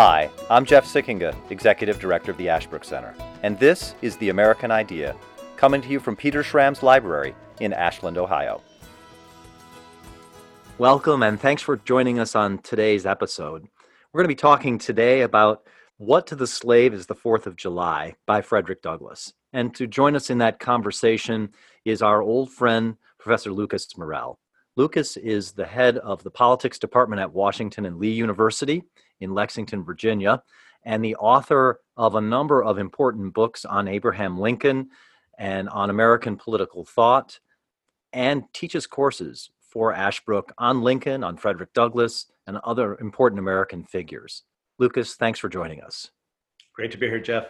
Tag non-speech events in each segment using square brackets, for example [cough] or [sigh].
Hi, I'm Jeff Sikkenga, Executive Director of the Ashbrook Center, and this is The American Idea, coming to you from Peter Schramm's library in Ashland, Ohio. Welcome, and thanks for joining us on today's episode. We're going to be talking today about What to the Slave is the Fourth of July by Frederick Douglass. And to join us in that conversation is our old friend, Professor Lucas Morel. Lucas is the head of the politics department at Washington and Lee University in Lexington, Virginia, and the author of a number of important books on Abraham Lincoln and on American political thought, and teaches courses for Ashbrook on Lincoln, on Frederick Douglass, and other important American figures. Lucas, thanks for joining us. Great to be here, Jeff.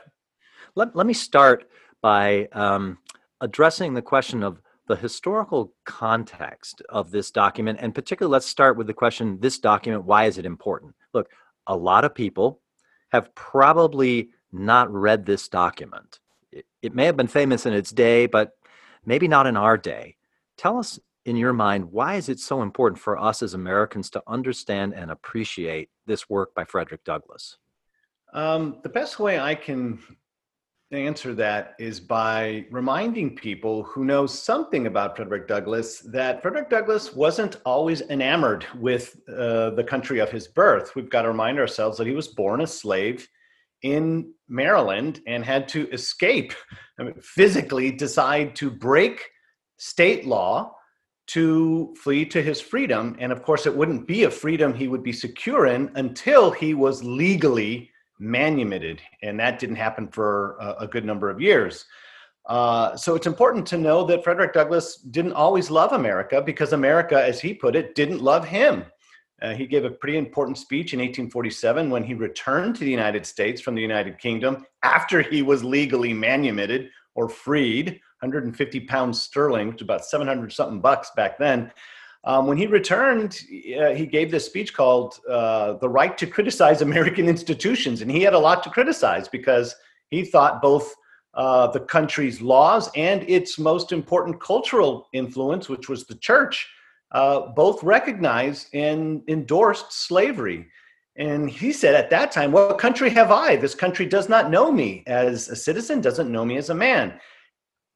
Let, let me start by um, addressing the question of the historical context of this document. And particularly, let's start with the question this document, why is it important? Look, a lot of people have probably not read this document. It, it may have been famous in its day, but maybe not in our day. Tell us, in your mind, why is it so important for us as Americans to understand and appreciate this work by Frederick Douglass? Um, the best way I can answer that is by reminding people who know something about Frederick Douglass that Frederick Douglass wasn't always enamored with uh, the country of his birth. We've got to remind ourselves that he was born a slave in Maryland and had to escape, I mean, physically decide to break state law to flee to his freedom. And of course, it wouldn't be a freedom he would be secure in until he was legally manumitted, and that didn't happen for a, a good number of years. Uh, so it's important to know that Frederick Douglass didn't always love America because America, as he put it, didn't love him. Uh, he gave a pretty important speech in 1847 when he returned to the United States from the United Kingdom after he was legally manumitted or freed, 150 pounds sterling, which is about 700 something bucks back then. Um, when he returned, uh, he gave this speech called uh, The Right to Criticize American Institutions. And he had a lot to criticize because he thought both uh, the country's laws and its most important cultural influence, which was the church, uh, both recognized and endorsed slavery. And he said at that time, What country have I? This country does not know me as a citizen, doesn't know me as a man.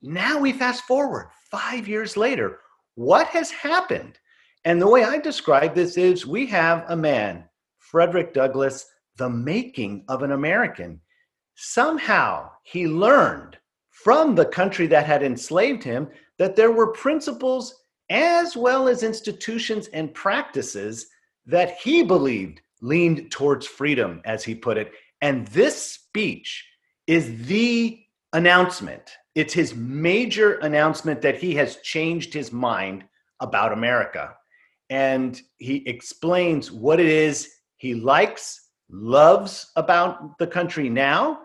Now we fast forward five years later what has happened? And the way I describe this is we have a man, Frederick Douglass, the making of an American. Somehow he learned from the country that had enslaved him that there were principles as well as institutions and practices that he believed leaned towards freedom, as he put it. And this speech is the announcement it's his major announcement that he has changed his mind about America. And he explains what it is he likes, loves about the country now,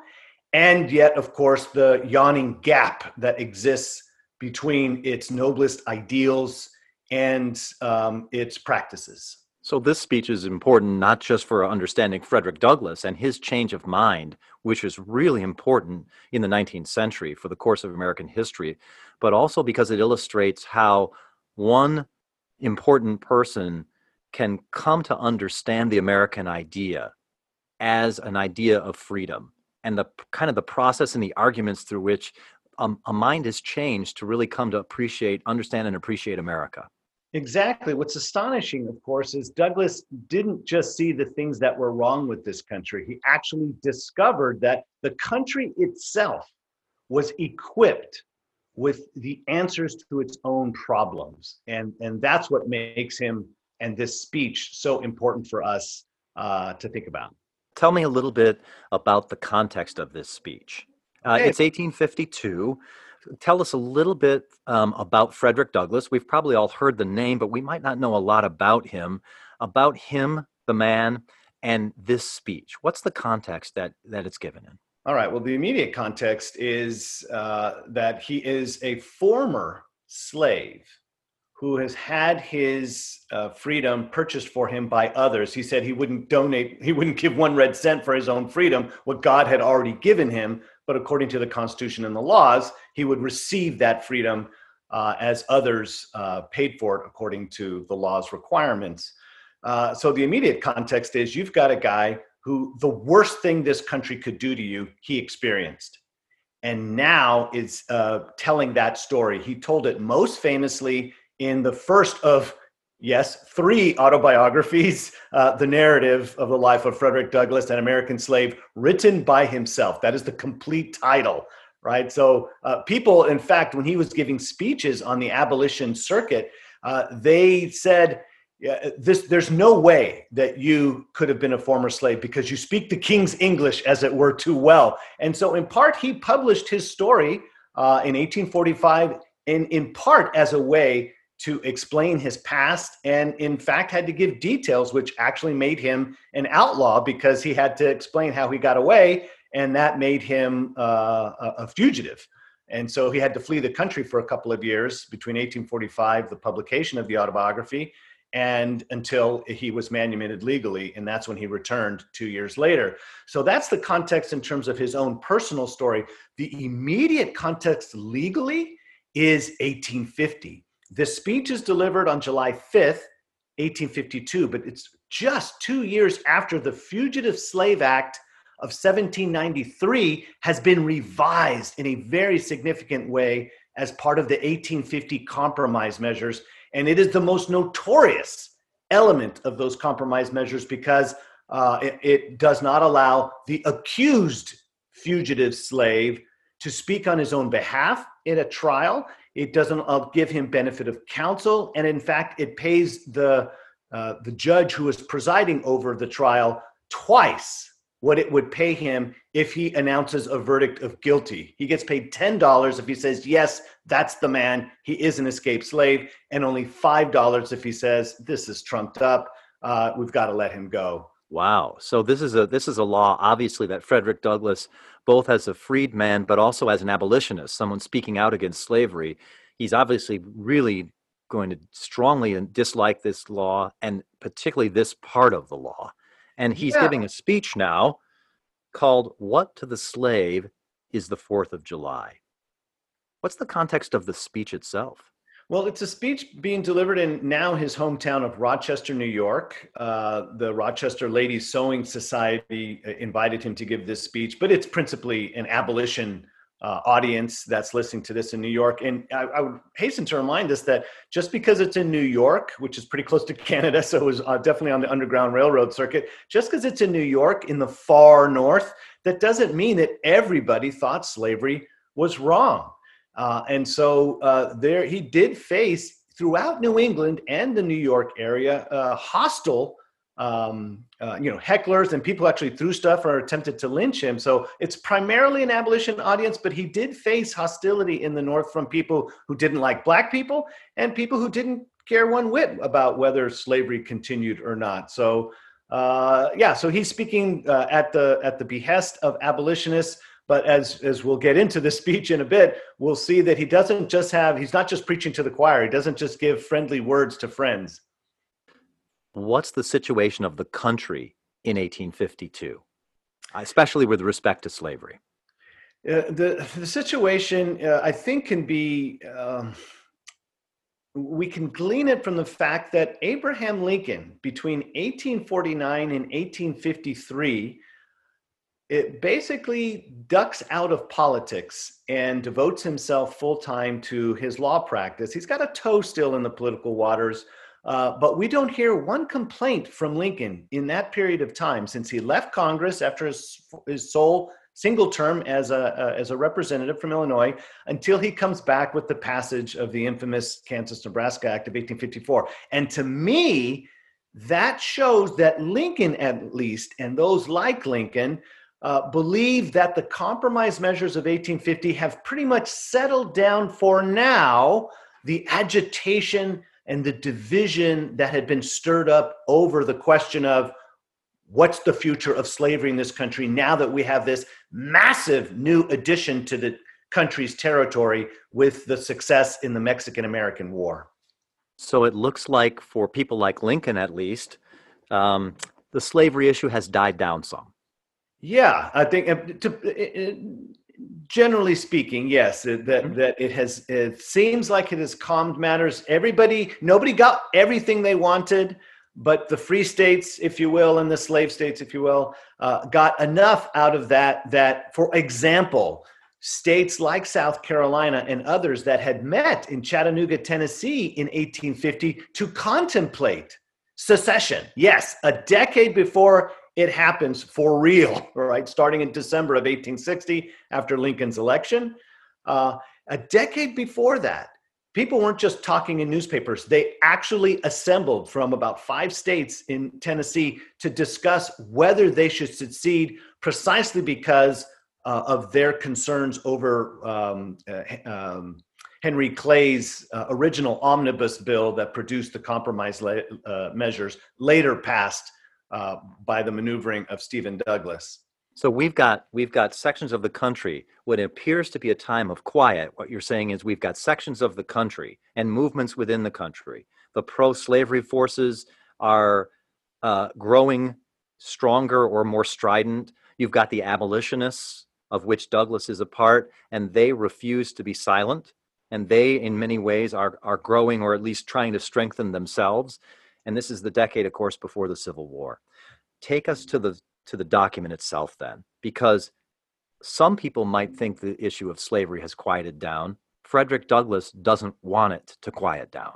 and yet, of course, the yawning gap that exists between its noblest ideals and um, its practices. So, this speech is important not just for understanding Frederick Douglass and his change of mind, which is really important in the 19th century for the course of American history, but also because it illustrates how one important person can come to understand the American idea as an idea of freedom and the kind of the process and the arguments through which um, a mind is changed to really come to appreciate, understand, and appreciate America. Exactly. What's astonishing, of course, is Douglass didn't just see the things that were wrong with this country. He actually discovered that the country itself was equipped with the answers to its own problems. And, and that's what makes him and this speech so important for us uh, to think about. Tell me a little bit about the context of this speech. Uh, okay. It's 1852 tell us a little bit um, about Frederick Douglass. We've probably all heard the name, but we might not know a lot about him, about him, the man, and this speech. What's the context that, that it's given in? All right. Well, the immediate context is uh, that he is a former slave who has had his uh, freedom purchased for him by others. He said he wouldn't donate, he wouldn't give one red cent for his own freedom, what God had already given him. But according to the Constitution and the laws, he would receive that freedom uh, as others uh, paid for it according to the law's requirements. Uh, so the immediate context is you've got a guy who the worst thing this country could do to you, he experienced. And now is uh, telling that story. He told it most famously in the first of, yes, three autobiographies, uh, the narrative of the life of Frederick Douglass, an American slave, written by himself. That is the complete title, right? So, uh, people, in fact, when he was giving speeches on the abolition circuit, uh, they said, yeah, this there's no way that you could have been a former slave because you speak the king's english as it were too well and so in part he published his story uh, in 1845 and in part as a way to explain his past and in fact had to give details which actually made him an outlaw because he had to explain how he got away and that made him uh, a, a fugitive. And so he had to flee the country for a couple of years between 1845 the publication of the autobiography and until he was manumitted legally and that's when he returned two years later. So that's the context in terms of his own personal story. The immediate context legally is 1850 this speech is delivered on july 5th 1852 but it's just two years after the fugitive slave act of 1793 has been revised in a very significant way as part of the 1850 compromise measures and it is the most notorious element of those compromise measures because uh, it, it does not allow the accused fugitive slave to speak on his own behalf in a trial. It doesn't uh, give him benefit of counsel, and in fact, it pays the uh, the judge who is presiding over the trial twice what it would pay him if he announces a verdict of guilty. He gets paid $10 if he says, Yes, that's the man. He is an escaped slave. And only $5 if he says, This is trumped up. Uh, we've got to let him go. Wow. So this is a this is a law obviously that Frederick Douglass both as a freedman but also as an abolitionist, someone speaking out against slavery, he's obviously really going to strongly dislike this law and particularly this part of the law. And he's yeah. giving a speech now called What to the Slave is the 4th of July. What's the context of the speech itself? Well, it's a speech being delivered in now his hometown of Rochester, New York. Uh, the Rochester Ladies Sewing Society uh, invited him to give this speech, but it's principally an abolition uh, audience that's listening to this in New York. And I, I, would hasten to remind us that just because it's in New York, which is pretty close to [laughs] Canada, so it was uh, definitely on the Underground Railroad circuit, just because it's in New York in the far north, that doesn't mean that everybody thought slavery was wrong. Uh, and so uh, there he did face throughout New England and the New York area uh, hostile um, uh, you know, hecklers and people actually threw stuff or attempted to lynch him. So it's primarily an abolition audience, but he did face hostility in the North from people who didn't like black people and people who didn't care one whit about whether slavery continued or not. So uh, yeah, so he's speaking uh, at the at the behest of abolitionists. But as as we'll get into the [laughs] speech in a bit, we'll see that he doesn't just have he's not just preaching to the choir. He doesn't just give friendly words to friends what's the situation of the country in 1852, especially with respect to slavery? Uh, the the situation uh, I think can be uh, we can glean it from the fact that Abraham Lincoln between 1849 and 1853 it basically ducks out of politics and devotes himself full time to his law practice. He's got a toe still in the political waters, uh, but we don't hear one complaint from Lincoln in that period of time since he left Congress after his, his sole single term as a, uh, as a representative from Illinois until he comes back with the passage of the infamous Kansas Nebraska Act of 1854. And to me, that shows that Lincoln, at least, and those like Lincoln, uh, believe that the compromise measures of 1850 have pretty much settled down for now the agitation and the division that had been stirred up over the question of what's the future of slavery in this country now that we have this massive new addition to the country's territory with the success in the Mexican American War. So it looks like, for people like Lincoln at least, um, the slavery issue has died down some. Yeah, I think uh, to, generally speaking, yes, that mm-hmm. that it has. It seems like it has calmed matters. Everybody, nobody got everything they wanted, but the free states, if you will, and the slave states, if you will, uh, got enough out of that that, for example, states like South Carolina and others that had met in Chattanooga, Tennessee in 1850 to contemplate secession. Yes, a decade before it happens for real, [laughs] right? Starting in December of 1860 after Lincoln's election. Uh, a decade before that, people weren't just talking in newspapers. They actually assembled from about five states in Tennessee to discuss whether they should secede precisely because uh, of their concerns over um, uh, um, Henry Clay's uh, original omnibus bill that produced the compromise uh, measures, later passed uh, by the maneuvering of Stephen Douglas. So we've got we've got sections of the country what appears to be a time of quiet. What you're saying is we've got sections of the country and movements within the country. The pro-slavery forces are uh, growing stronger or more strident. You've got the abolitionists, of which Douglass is a part, and they refuse to be silent. And they, in many ways, are are growing or at least trying to strengthen themselves. And this is the decade, of course, before the Civil War. Take us to the to the document itself then, because some people might think the issue of slavery has quieted down. Frederick Douglass doesn't want it to quiet down.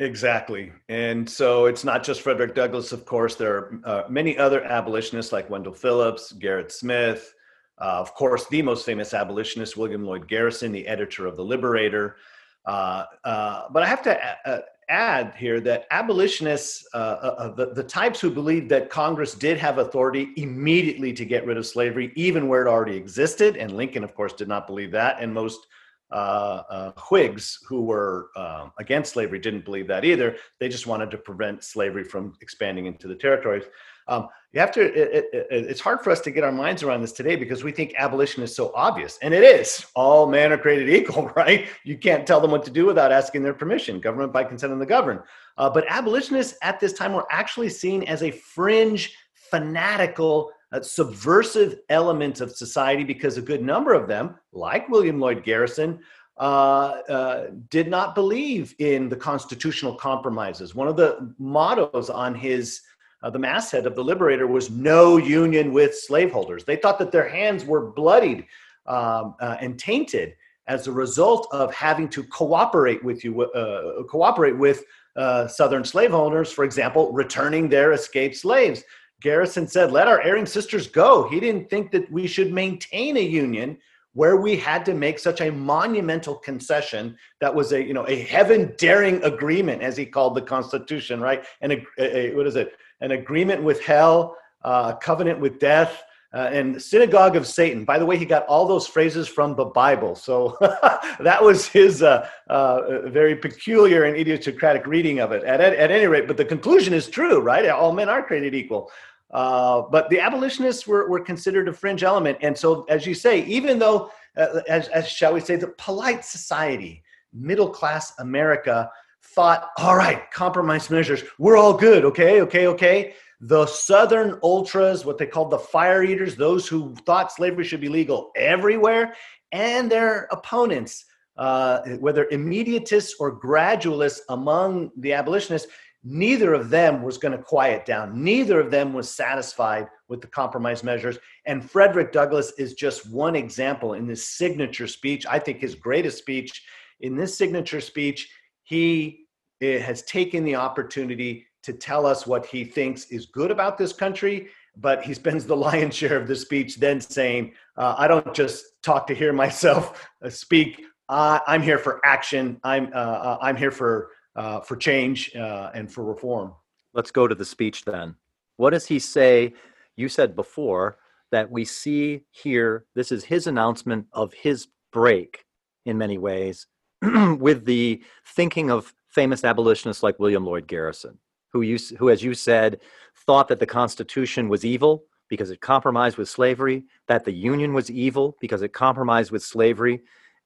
Exactly. And so it's not just Frederick Douglass, of course. There are uh, many other abolitionists like Wendell Phillips, Gerrit Smith, uh, of course, the most famous abolitionist, William Lloyd Garrison, the editor of The Liberator. Uh, uh but I have to add here that abolitionists, uh, uh, uh, the, the types who believed that Congress did have authority immediately to get rid of slavery, even where it already existed, and Lincoln, of course, did not believe that, and most uh, uh Whigs who were um, against slavery didn't believe that either. They just wanted to prevent slavery from expanding into the territories. Um, you have to, it, it, it's hard for us to get our minds around this today because we think abolition is so obvious. And it is. All men are created equal, [laughs] right? You can't tell them what to do without asking their permission. Government by consent of the governed. Uh, but abolitionists at this time were actually seen as a fringe, fanatical, uh, subversive element of society because a good number of them, like William Lloyd Garrison, uh, uh, did not believe in the constitutional compromises. One of the mottos on his uh, the masthead of the Liberator was no union with slaveholders. They thought that their hands were bloodied um, uh, and tainted as a result of having to cooperate with you, uh, cooperate with uh, Southern slaveholders, for example, returning their escaped slaves. Garrison said, "Let our erring sisters go." He didn't think that we should maintain a union where we had to make such a monumental concession that was a you know a heaven daring agreement as he called the constitution right and a, a, what is it an agreement with hell, uh, a covenant with death, uh, and synagogue of Satan. By the way, he got all those phrases from the Bible. So [laughs] that was his uh, uh, very peculiar and idiosyncratic reading of it. At, at, at, any rate, but the conclusion is true, right? All men are created equal. Uh, but the abolitionists were, were considered a fringe element. And so, as you say, even though, uh, as, as shall we say, the polite society, middle class America, thought, all right, compromise measures, we're all good, okay, okay, okay. The Southern ultras, what they called the fire eaters, those who thought slavery should be legal everywhere, and their opponents, uh, whether immediatists or gradualists among the abolitionists, neither of them was going to quiet down. Neither of them was satisfied with the compromise measures. And Frederick Douglass is just one example in this signature speech. I think his greatest speech. In this signature speech, he has taken the opportunity to tell us what he thinks is good about this country but he spends the [laughs] lion's share of the speech then saying uh, i don't just talk to hear myself uh, speak. Uh, i'm here for action. I'm uh, uh, i'm here for uh, for change and for reform. Let's go to the speech then. What does he say? You said before that we see here this is his announcement of his break in many ways [clears throat] with the thinking of famous abolitionists like William Lloyd Garrison, who, you, who, as you said, thought that the Constitution was evil because it compromised with slavery, that the Union was evil because it compromised with slavery,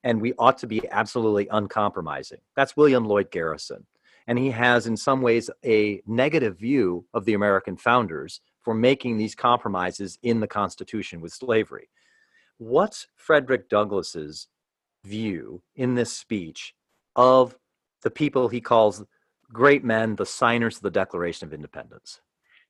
and we ought to be absolutely uncompromising. That's William Lloyd Garrison. And he has, in some ways, a negative view of the American founders for making these compromises in the Constitution with slavery. What's Frederick Douglass's view in this speech of the people he calls great men, the signers of the Declaration of Independence.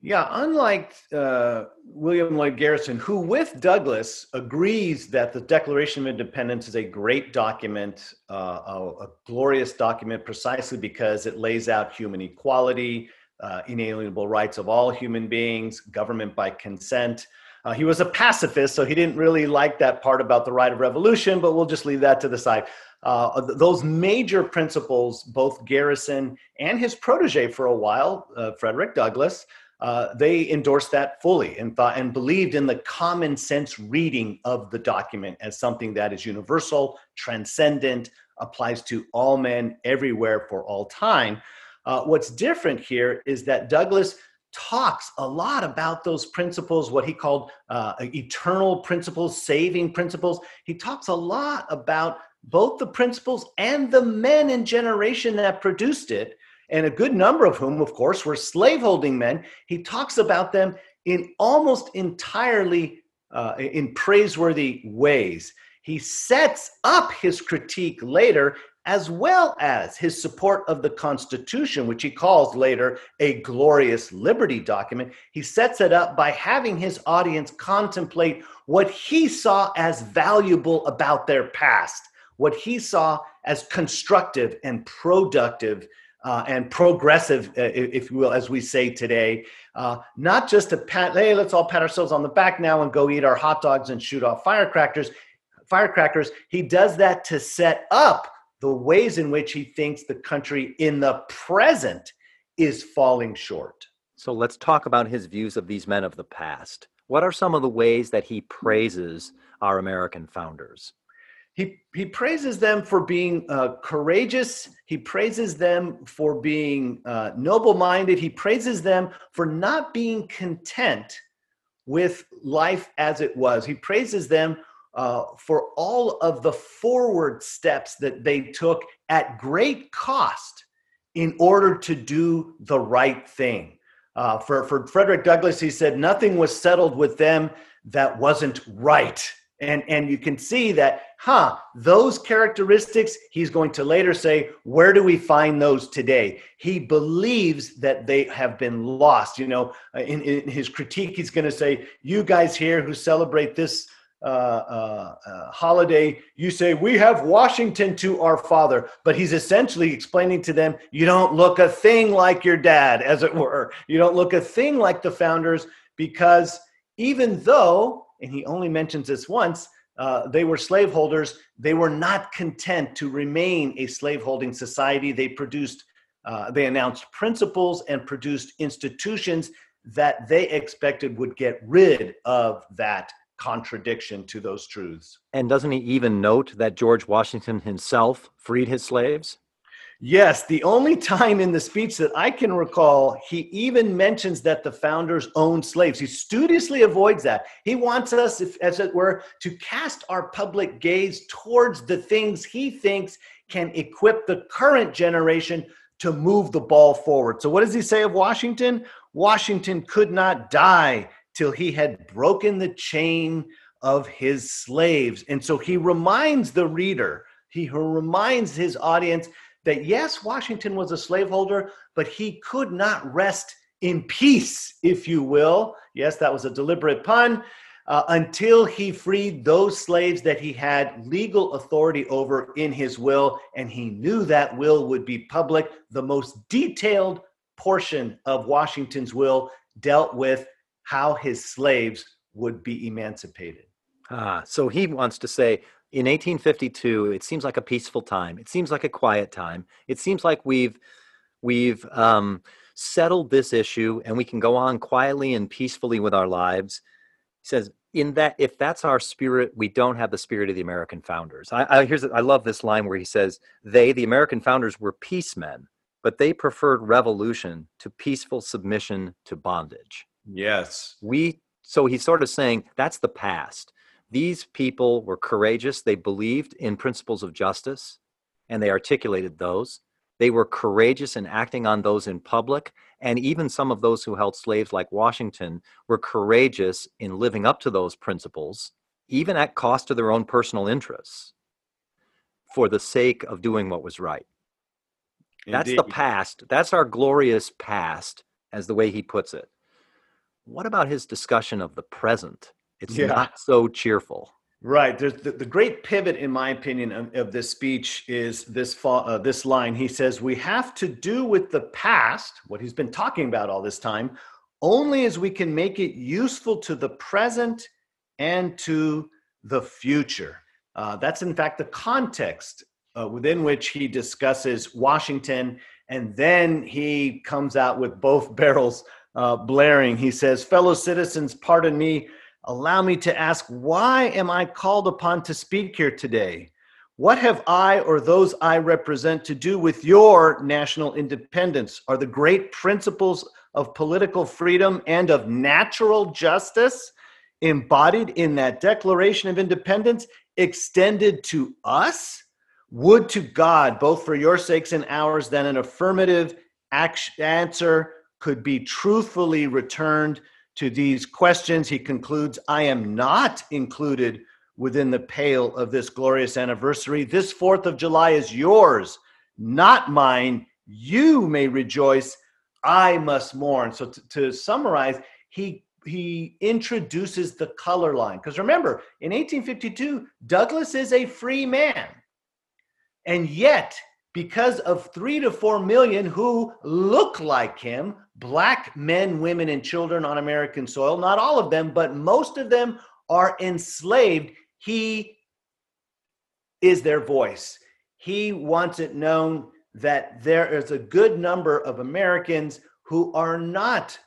Yeah, unlike uh, William Lloyd Garrison, who with Douglass agrees that the Declaration of Independence is a great document, uh, a, a, glorious document, precisely because it lays out human equality, uh, inalienable rights of all human beings, government by consent. Uh, he was a pacifist, so he didn't really like that part about the right of revolution, but we'll just leave that to the side. Uh, those major principles, both Garrison and his protege for a while, uh, Frederick Douglass, uh, they endorsed that fully and thought and believed in the common sense reading of the document as something that is universal, transcendent, applies to all men everywhere for all time. Uh, what's different here is that Douglass talks a lot about those principles, what he called uh, eternal principles, saving principles. He talks a lot about both the principles and the men and generation that produced it and a good number of whom, of course, were slaveholding men. He talks about them in almost entirely uh, in praiseworthy ways. He sets up his critique later as well as his support of the Constitution, which he calls later a glorious liberty document. He sets it up by having his audience contemplate what he saw as valuable about their past, what he saw as constructive and productive uh, and progressive, uh, if you will, as we say today. Uh, not just to pat, hey, let's all pat ourselves on the back now and go eat our hot dogs and shoot off firecrackers. Firecrackers. He does that to set up the ways in which he thinks the country in the present is falling short. So let's talk about his views of these men of the past. What are some of the ways that he praises our American founders? He he praises them for being uh, courageous. He praises them for being uh, noble-minded. He praises them for not being content with life as it was. He praises them uh, for all of the forward steps that they took at great cost in order to do the right thing. Uh, for, for frederick douglass he said nothing was settled with them that wasn't right and and you can see that huh those characteristics he's going to later say where do we find those today? He believes that they have been lost. You know uh, in, in his critique he's going to say you guys here who celebrate this uh, uh, uh, holiday you say we have washington to our father. But he's essentially explaining to them you don't look a thing like your dad as it were. You don't look a thing like the founders because even though and he only mentions this once, uh, they were slaveholders. They were not content to remain a slaveholding society. They produced, uh, they announced principles and produced institutions that they expected would get rid of that contradiction to those truths. And doesn't he even note that George Washington himself freed his slaves? Yes, the only time in the speech that I can recall, he even mentions that the founders owned slaves. He studiously avoids that. He wants us, if, as it were, to cast our public gaze towards the things he thinks can equip the current generation to move the ball forward. So, what does he say of Washington? Washington could not die till he had broken the chain of his slaves. And so he reminds the reader, he reminds his audience that yes, Washington was a slaveholder, but he could not rest in peace, if you will. Yes, that was a deliberate pun. Uh, until he freed those slaves that he had legal authority over in his will, and he knew that will would be public. The most detailed portion of Washington's will dealt with how his slaves would be emancipated. Ah, so he wants to say in 1852 it seems like a peaceful time. It seems like a quiet time. It seems like we've we've um, settled this issue and we can go on quietly and peacefully with our lives. He says in that if that's our spirit we don't have the spirit of the american founders. I, I here's i love this line where he says they the american founders were peacemen but they preferred revolution to peaceful submission to bondage. Yes. We so he's sort of saying that's the past these people were courageous. They believed in principles of justice and they articulated those. They were courageous in acting on those in public. And even some of those who held slaves, like Washington, were courageous in living up to those principles, even at cost to their own personal interests, for the sake of doing what was right. That's the past. That's our glorious past, as the way he puts it. What about his discussion of the present? It's yeah. not so cheerful. Right. There's the, the great pivot, in my opinion, of, of this speech is this uh, this line. He says, "We have to do with the past, what he's been talking about all this time, only as we can make it useful to the present and to the future." Uh, that's in fact the context uh, within which he discusses Washington, and then he comes out with both [laughs] barrels uh, blaring. He says, "Fellow citizens, pardon me." Allow me to ask, why am I called upon to speak here today? What have I or those I represent to do with your national independence? Are the great principles of political freedom and of natural justice embodied in that Declaration of Independence extended to us? Would to God, both for your sakes and ours, that an affirmative answer could be truthfully returned to these questions. He concludes I am not included within the pale of this glorious anniversary. This 4th of July is yours, not mine. You may rejoice. I must mourn. So, to, to summarize, he he introduces the color line because remember in 1852 douglass is a free man and yet because of three to four million who look like him black men, women, and children on American soil. Not all of them, but most of them are enslaved. He is their voice. He wants it known that there is a good number of Americans who are not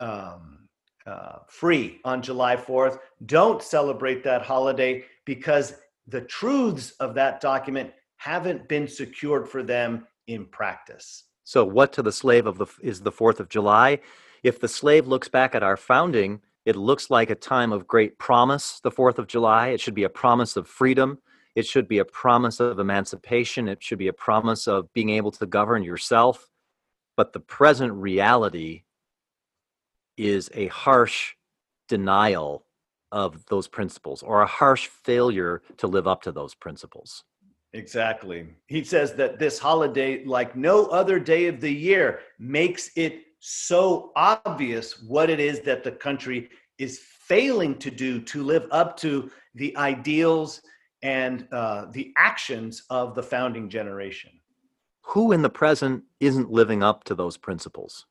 um, uh, free on July 4th, don't celebrate that holiday because the truths of that document haven't been secured for them in practice. So, what to the slave of the is the Fourth of July? If the slave looks back at our founding, it looks like a time of great promise. The Fourth of July. It should be a promise of freedom. It should be a promise of emancipation. It should be a promise of being able to govern yourself. But the present reality is a harsh denial of those principles or a harsh failure to live up to those principles. Exactly. He says that this holiday, like no other day of the year, makes it so obvious what it is that the country is failing to do to live up to the ideals and uh, the actions of the founding generation. Who in the present isn't living up to those principles?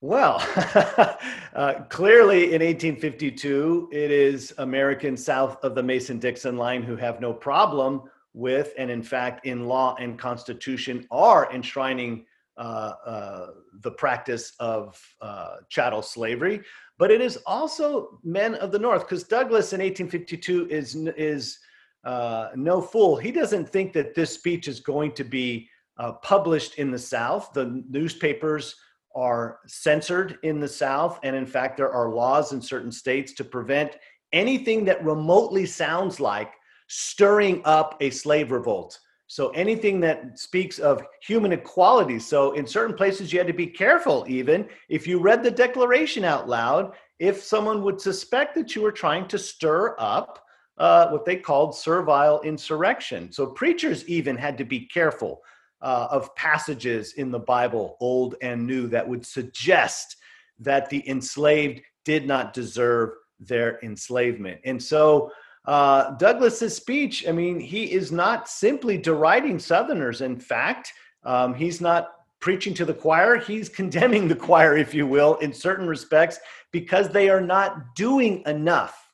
Well, [laughs] uh, clearly in 1852, it is Americans south of the Mason Dixon line who have no problem with, and in fact, in law and constitution, are enshrining uh, uh, the practice of uh, chattel slavery. But it is also men of the North, because Douglass in 1852 is is uh, no fool. He doesn't think that this speech is going to be uh, published in the South. The newspapers are censored in the South, and in fact, there are laws in certain states to prevent anything that remotely sounds like stirring up a slave revolt. So anything that speaks of human equality. So in certain places, you had to be careful, even if you read the Declaration out loud, if someone would suspect that you were trying to stir up uh, what they called servile insurrection. So preachers even had to be careful uh, of passages in the Bible, Old and New, that would suggest that the enslaved did not deserve their enslavement. And so uh, Douglass's speech, I mean, he is not simply deriding Southerners. In fact, um, he's not preaching to the choir, he's condemning the choir, if you will, in certain respects, because they are not doing enough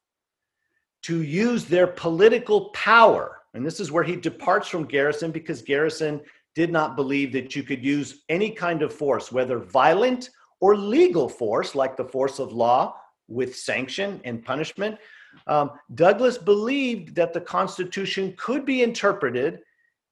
to use their political power. And this is where he departs from Garrison because Garrison did not believe that you could use any kind of force, whether violent or legal force, like the force of law with sanction and punishment, um, Douglass believed that the Constitution could be interpreted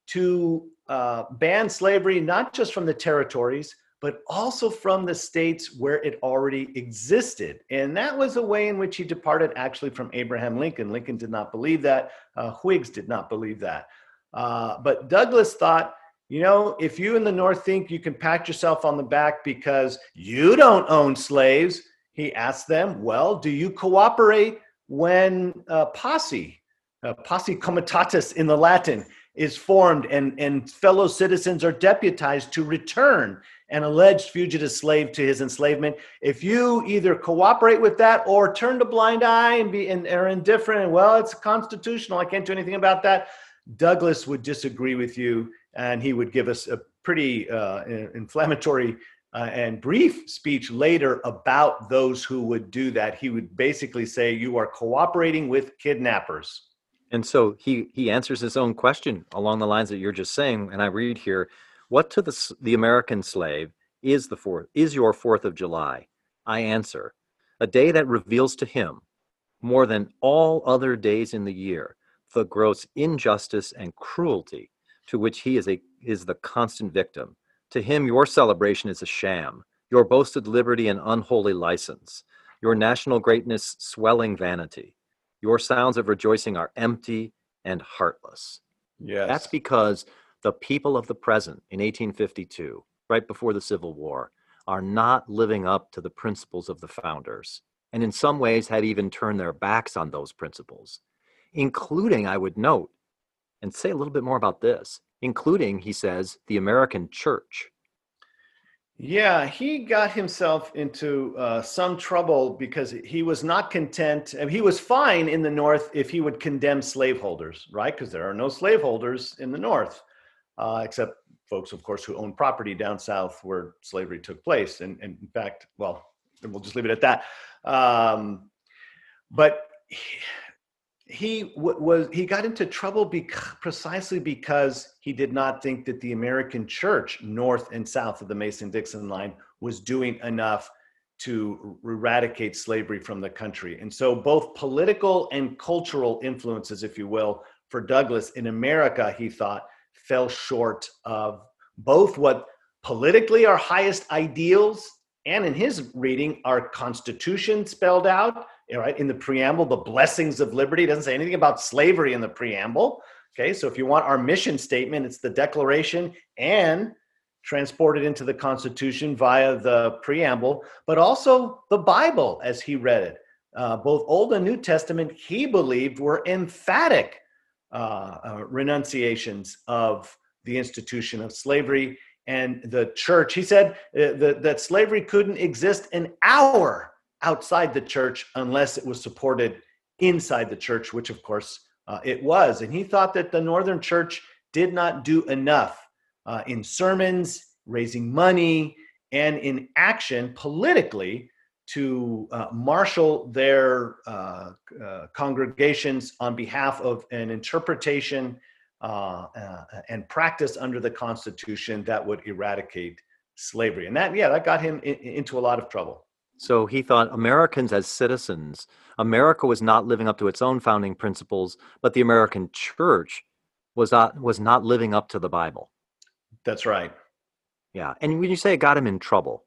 to uh, ban slavery not just from the territories, but also from the states where it already existed. And that was a way in which he departed actually from Abraham Lincoln. Lincoln did not believe that, uh, Whigs did not believe that. Uh, but Douglass thought, you know, if you in the North think you can pat yourself on the back because you don't own slaves, he asked them, well, do you cooperate when uh, posse, uh, posse comitatus in the Latin, is formed and, and fellow citizens are deputized to return an alleged fugitive slave to his enslavement. If you either cooperate with that or turn a blind eye and be and are indifferent, well, it's constitutional, I can't do anything about that. Douglass would disagree with you, and he would give us a pretty uh, inflammatory uh, and brief speech later about those who would do that. He would basically say, "You are cooperating with kidnappers." And so he he answers his own question along the lines that you're just saying. And I read here, "What to the the American slave is the fourth is your Fourth of July?" I answer, "A day that reveals to him, more than all other days in the year, the gross injustice and cruelty to which he is a is the constant victim." To him, your celebration is a sham, your boasted liberty an unholy license, your national greatness swelling vanity. Your sounds of rejoicing are empty and heartless. Yes. That's because the people of the present in 1852, right before the Civil War, are not living up to the principles of the founders, and in some ways had even turned their backs on those principles, including, I would note, and say a little bit more about this, including, he says, the American church. Yeah, he got himself into uh, some trouble because he was not content. He was fine in the North if he would condemn slaveholders, right? Because there are no slaveholders in the North, uh, except folks, of course, who own property down south where slavery took place. And, and in fact, well, we'll just leave it at that. Um, but he, he w- was he got into trouble bec- precisely because he did not think that the American church north and south of the Mason-Dixon line was doing enough to eradicate slavery from the country. And so both political and cultural influences if you will for Douglass in America he thought fell short of both what politically our highest ideals and in his reading our constitution spelled out right? In the preamble the blessings of liberty. It doesn't say anything about slavery in the preamble. Okay so if you want our mission statement it's the declaration and transported into the constitution via the preamble but also the bible as he read it. Uh, both old and new testament he believed were emphatic uh, uh, renunciations of the institution of slavery and the church. He said uh, that, that slavery couldn't exist an hour outside the church unless it was supported inside the church, which of course uh, it was. And he thought that the Northern church did not do enough uh, in sermons, raising money, and in action politically to uh, marshal their uh, uh, congregations on behalf of an interpretation uh, and practice under the Constitution that would eradicate slavery. And that, yeah, that got him in, into a lot of trouble. So he thought Americans as citizens, America was not living up to its own founding principles, but the American church was not was not living up to the Bible. That's right. Yeah, and when you say it got him in trouble,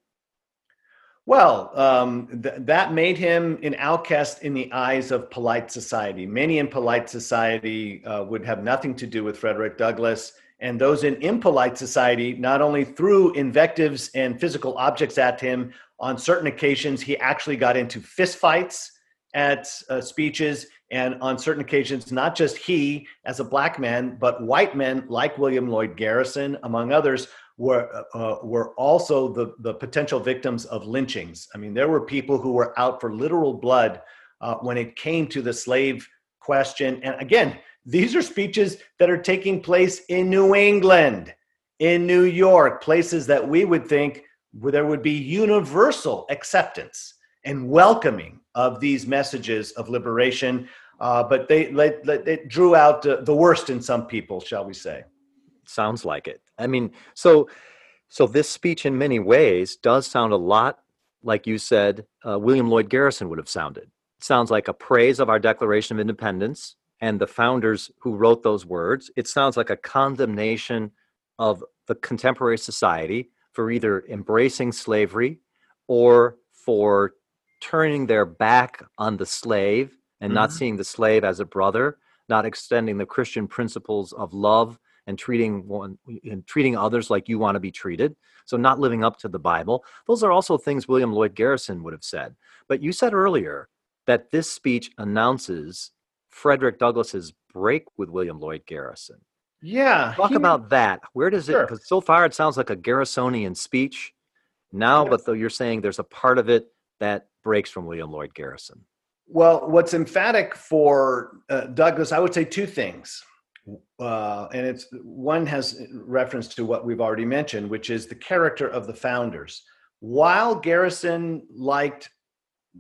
well, um, th- that made him an outcast in the eyes of polite society. Many in polite society uh, would have nothing to do with Frederick Douglass, and those in impolite society not only threw invectives and physical objects at him, on certain occasions, he actually got into fistfights at uh, speeches. And on certain occasions, not just he as a black man, but white men like William Lloyd Garrison, among others, were uh, uh, were also the the potential victims of lynchings. I mean, there were people who were out for literal blood uh, when it came to the slave question. And again, these are speeches that are taking place in New England, in New York, places that we would think where there would be universal acceptance and welcoming of these messages of liberation. Uh, but they, they, they, drew out uh, the worst in some people, shall we say? Sounds like it. I mean, so so this speech, in many ways, does sound a lot like you said uh, William Lloyd Garrison would have sounded. It sounds like a praise of our Declaration of Independence and the founders who wrote those words. It sounds like a condemnation of the contemporary society for either embracing slavery or for turning their back on the slave and mm-hmm. not seeing the slave as a brother, not extending the Christian principles of love and treating one and treating others like you want to be treated. So not living up to the Bible. Those are also things William Lloyd Garrison would have said. But you said earlier that this speech announces Frederick Douglass's break with William Lloyd Garrison. Yeah. Talk about that. Where does it, because so far it sounds like a Garrisonian speech. Now, Yes. but though you're saying there's a part of it that breaks from William Lloyd Garrison. Well, what's emphatic for uh, Douglass, I would say two things. Uh, and it's one has reference to what we've already mentioned, which is the character of the founders. While Garrison liked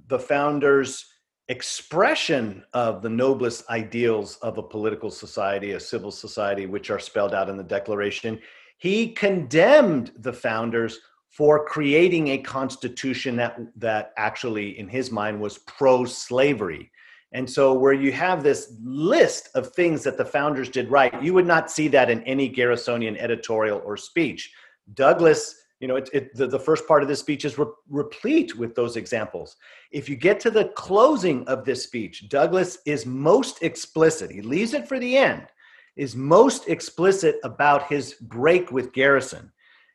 the founders' expression of the noblest ideals of a political society, a civil society, which are spelled out in the Declaration, he condemned the founders for creating a constitution that that actually in his mind was pro-slavery. And so where you have this list of things that the founders did right you would not see that in any garrisonian editorial or speech. Douglass you know it, it, the, the first part of this speech is re- replete with those examples if you get to the closing of this speech douglass is most explicit he leaves it for the end is most explicit about his break with garrison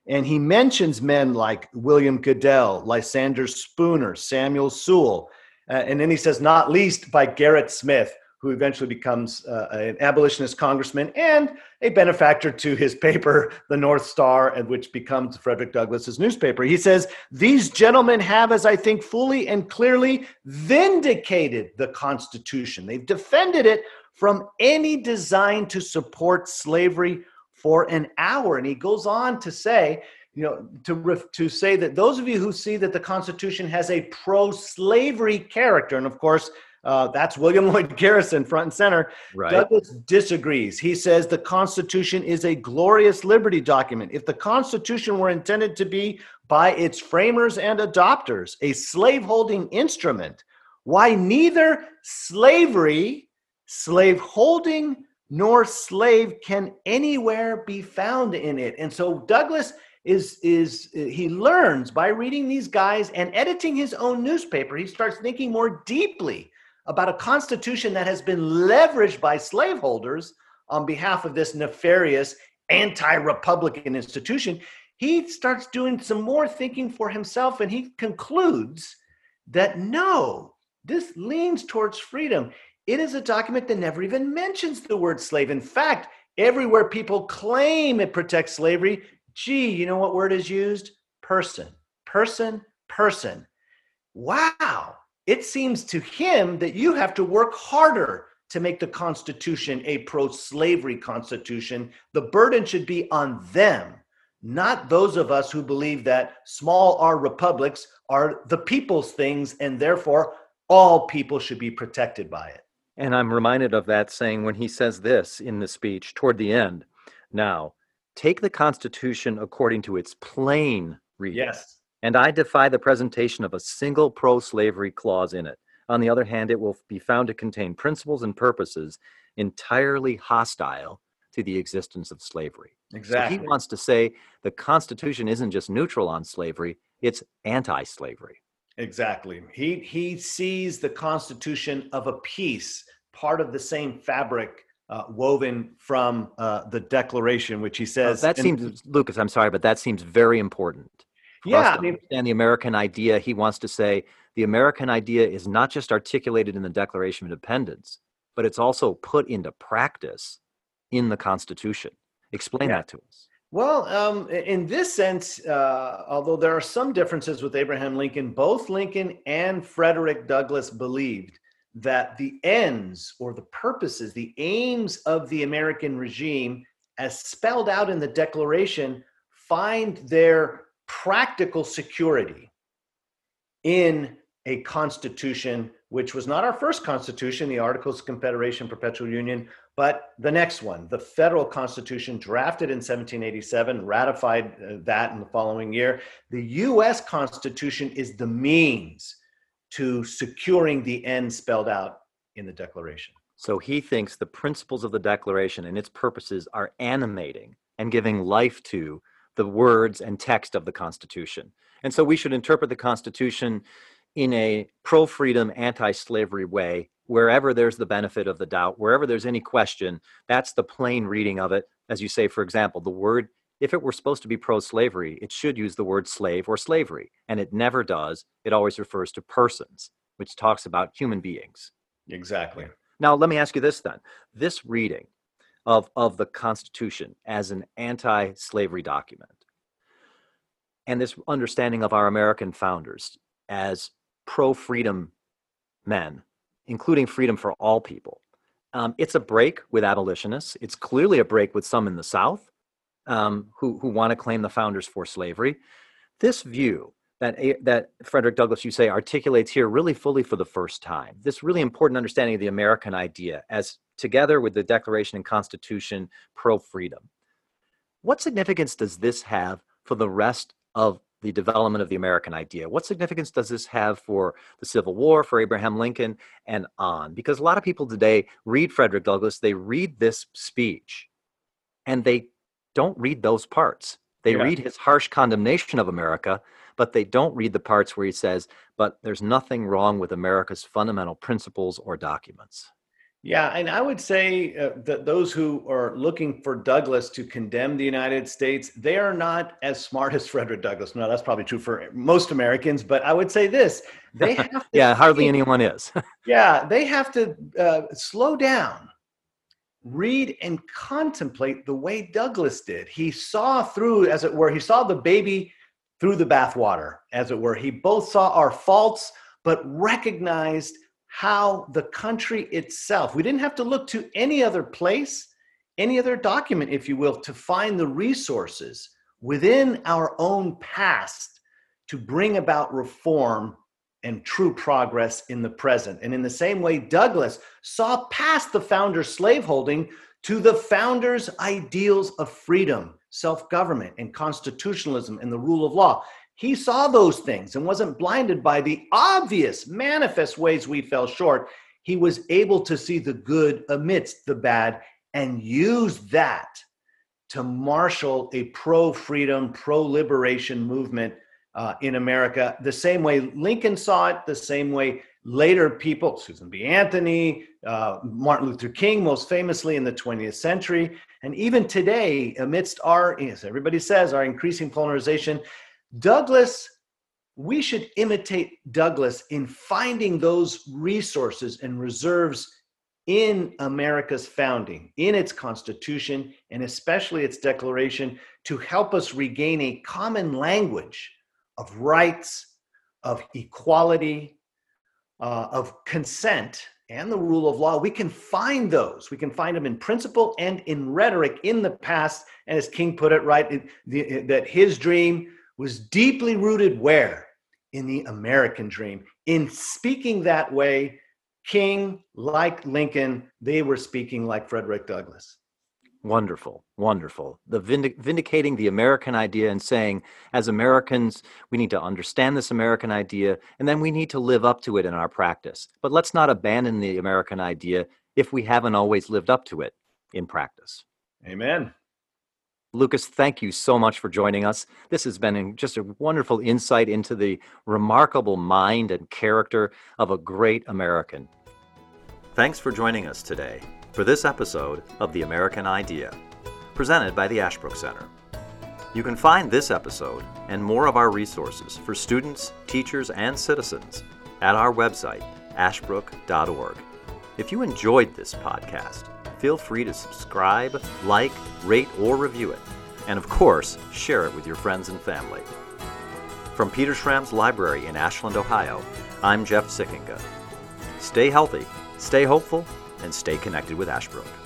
and he mentions men like William Goodell, Lysander Spooner, Samuel Sewall. Uh, and then he says, not least by Gerrit Smith, who eventually becomes uh, an abolitionist congressman and a benefactor to his paper, the North Star, and which becomes Frederick Douglass's newspaper. He says, These gentlemen have, as I think, fully and clearly vindicated the Constitution. They've defended it from any design to support slavery for an hour. And he goes on to say, you know, to to say that those of you who see that the Constitution has a pro-slavery character, and of course, uh, that's William [laughs] Lloyd Garrison, front and center. Right. Douglass disagrees. He says the Constitution is a glorious liberty document. If the Constitution were intended to be, by its framers and adopters, a slaveholding instrument, why neither slavery, slaveholding, nor slave can anywhere be found in it. And so Douglass is is he learns by reading these guys and editing his own newspaper. He starts thinking more deeply about a constitution that has been leveraged by slaveholders on behalf of this nefarious anti-republican institution. He starts doing some more thinking for himself and he concludes that no, this leans towards freedom. It is a document that never even mentions the word slave. In fact, everywhere people claim it protects slavery, gee, you know what word is used? Person, person, person. Wow. It seems to him that you have to work harder to make the Constitution a pro slavery Constitution. The burden should be on them, not those of us who believe that small r republics are the people's things and therefore all people should be protected by it. And I'm reminded of that saying when he says this in the speech toward the end. Now, take the Constitution according to its plain reading. Yes. And I defy the presentation of a single pro slavery clause in it. On the other hand, it will be found to contain principles and purposes entirely hostile to the existence of slavery. Exactly. So he wants to say the Constitution isn't just neutral on slavery, it's anti slavery. Exactly. He he sees the Constitution of a piece, part of the same fabric uh, woven from uh, the Declaration, which he says that seems, Lucas, I'm sorry, but that seems very important. For Yeah, I mean- understand the American idea, he wants to say the American idea is not just articulated in the Declaration of Independence, but it's also put into practice in the Constitution. Explain Yeah. that to us. Well, um, in this sense, uh, although there are some differences with Abraham Lincoln, both Lincoln and Frederick Douglass believed that the ends or the purposes, the aims of the American regime, as spelled out in the Declaration, find their practical security in a constitution, which was not our first constitution, the Articles of Confederation, Perpetual Union, but the next one, the federal constitution drafted in 1787, ratified uh, that in the following year. The US Constitution is the means to securing the end spelled out in the Declaration. So he thinks the principles of the Declaration and its purposes are animating and giving life to the words and text of the Constitution. And so we should interpret the Constitution in a pro freedom, anti slavery way, wherever there's the benefit of the doubt, wherever there's any question. That's the plain reading of it. As you say, for example, the word, if it were supposed to be pro slavery, it should use the word slave or slavery. And it never does. It always refers to persons, which talks about human beings. Exactly. Now, let me ask you this then. This reading, of, of the Constitution as an anti slavery document and this understanding of our American founders as pro freedom men, including freedom for all people. Um, it's a break with abolitionists. It's clearly a break with some in the South um, who, who want to claim the founders for slavery. This view that, that Frederick Douglass, you say, articulates here really fully for the first time, this really important understanding of the American idea as together with the Declaration and Constitution pro freedom. What significance does this have for the rest of the development of the American idea. What significance does this have for the Civil War, for Abraham Lincoln, and on? Because a lot of people today read Frederick Douglass, they read this speech, and they don't read those parts. They yeah. read his harsh condemnation of America, but they don't read the parts where he says, but there's nothing wrong with America's fundamental principles or documents. Yeah, and I would say uh, that those who are looking for Douglass to condemn the United States, they are not as smart as Frederick Douglass. No, that's probably true for most Americans, but I would say this: they [laughs] have to yeah, hardly anyone is. [laughs] yeah, they have to uh, slow down, read, and contemplate the way Douglass did. He saw through, as it were, he saw the baby through the bathwater, as it were. He both saw our faults, but recognized how the country itself, we didn't have to look to any other place, any other document, if you will, to find the resources within our own past to bring about reform and true progress in the present. And in the same way, Douglass saw past the founder's slaveholding to the founder's ideals of freedom, self government, and constitutionalism and the rule of law. He saw those things and wasn't blinded by the obvious, manifest ways we fell short. He was able to see the good amidst the bad and use that to marshal a pro freedom, pro liberation movement uh, in America, the same way Lincoln saw it, the same way later people, Susan B. Anthony, uh, Martin Luther King, most famously in the 20th century, and even today, amidst our, as everybody says, our increasing polarization, Douglass, we should imitate Douglass in finding those resources and reserves in America's founding, in its Constitution, and especially its Declaration to help us regain a common language of rights, of equality, uh, of consent, and the rule of law. We can find those. We can find them in principle and in rhetoric in the past. And as King put it right, the, that his dream was deeply rooted where? In the American dream. In speaking that way, King, like Lincoln, they were speaking like Frederick Douglass. Wonderful, wonderful. The vindic- vindicating the American idea and saying, as Americans, we need to understand this American idea and then we need to live up to it in our practice. But let's not abandon the American idea if we haven't always lived up to it in practice. Amen. Lucas, thank you so much for joining us. This has been just a wonderful insight into the remarkable mind and character of a great American. Thanks for joining us today for this episode of The American Idea, presented by the Ashbrook Center. You can find this episode and more of our resources for students, teachers, and citizens at our website, ashbrook.org. If you enjoyed this podcast, feel free to subscribe, like, rate, or review it. And of course, share it with your friends and family. From Peter Schramm's Library in Ashland, Ohio, I'm Jeff Sikkenga. Stay healthy, stay hopeful, and stay connected with Ashbrook.